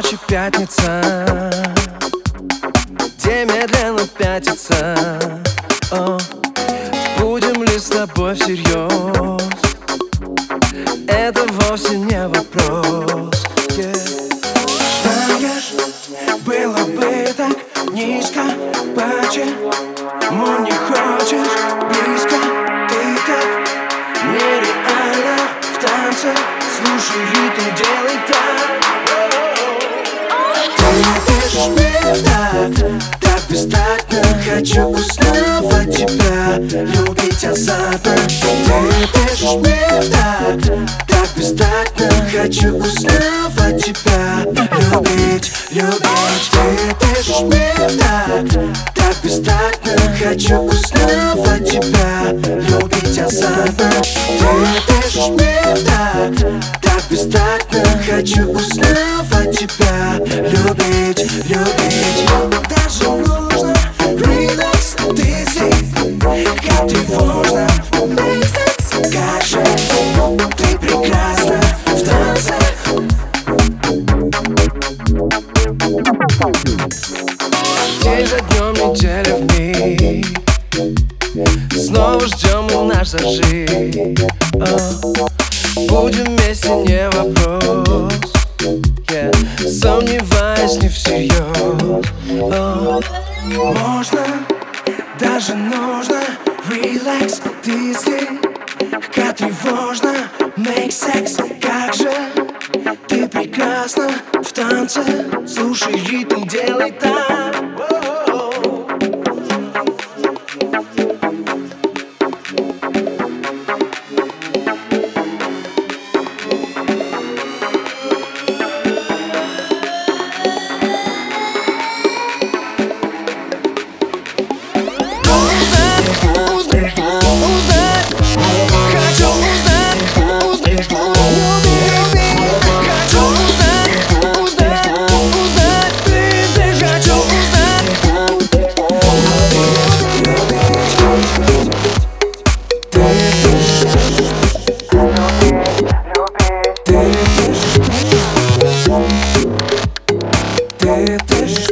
ночи пятница Где медленно пятится О, Будем ли с тобой всерьез? Это вовсе не важно низко Почему не хочешь близко Ты так нереально в танце. Слушай ритм, делай так. Ты дышишь так, так бестактно. Хочу узнавать тебя, любить азартно Ты дышишь так, так бестактно. Хочу узнавать тебя, любить, любить. Ты так бестактно Хочу узнавать тебя, любить азартно Ты дышишь так, так бестактно Хочу узнавать тебя, любить, любить. Даже нужно релакс, здесь Как тревожно, как же ты прекрасна в танцах День за днем, неделя Снова ждем наш зажиг О, Будем вместе, не вопрос. Yeah. Сомневаюсь не всерьез. О, Можно, даже нужно. Релакс, ты здесь. Как тревожно Make sex, как же? Ты прекрасна в танце. Слушай ритм, делай так Thank you. Дышишь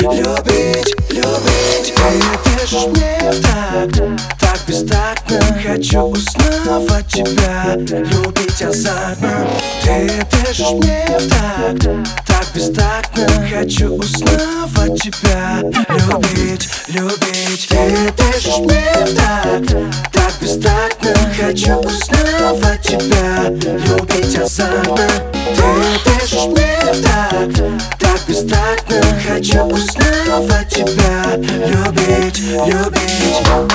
Любить, любить Ты дышишь мне так, так бестактно Хочу узнавать тебя, любить азартно Ты дышишь мне так, так бестактно Хочу узнавать тебя, любить, любить Ты дышишь мне так, так бестактно Хочу узнавать тебя, любить азартно Ты дышишь мне так, так бестактно Хочу узнавать тебя, любить, любить